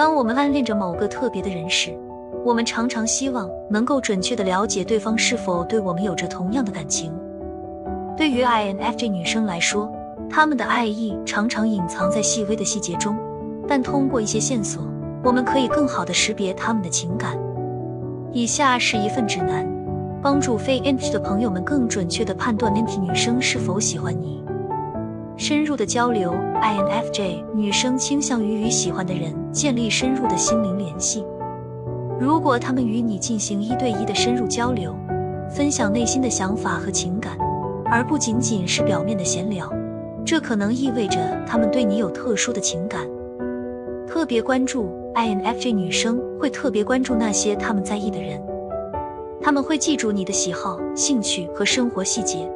当我们暗恋着某个特别的人时，我们常常希望能够准确的了解对方是否对我们有着同样的感情。对于 INFJ 女生来说，她们的爱意常常隐藏在细微的细节中，但通过一些线索，我们可以更好的识别她们的情感。以下是一份指南，帮助非 INFJ 的朋友们更准确的判断 INFJ 女生是否喜欢你。深入的交流，INFJ 女生倾向于与喜欢的人建立深入的心灵联系。如果他们与你进行一对一的深入交流，分享内心的想法和情感，而不仅仅是表面的闲聊，这可能意味着他们对你有特殊的情感。特别关注 INFJ 女生会特别关注那些他们在意的人，他们会记住你的喜好、兴趣和生活细节，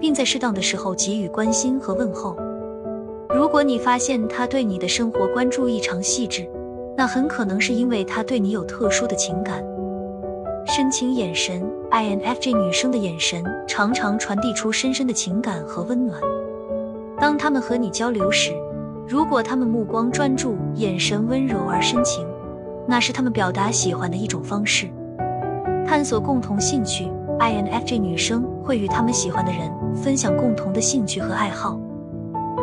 并在适当的时候给予关心和问候。如果你发现他对你的生活关注异常细致，那很可能是因为他对你有特殊的情感。深情眼神，INFJ 女生的眼神常常传递出深深的情感和温暖。当他们和你交流时，如果他们目光专注，眼神温柔而深情，那是他们表达喜欢的一种方式。探索共同兴趣，INFJ 女生会与他们喜欢的人分享共同的兴趣和爱好。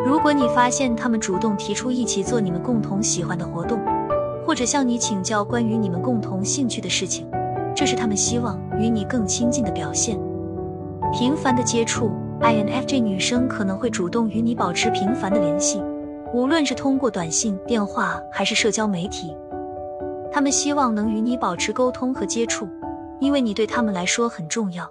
如果你发现他们主动提出一起做你们共同喜欢的活动，或者向你请教关于你们共同兴趣的事情，这是他们希望与你更亲近的表现。频繁的接触，INFJ 女生可能会主动与你保持频繁的联系，无论是通过短信、电话还是社交媒体。他们希望能与你保持沟通和接触，因为你对他们来说很重要。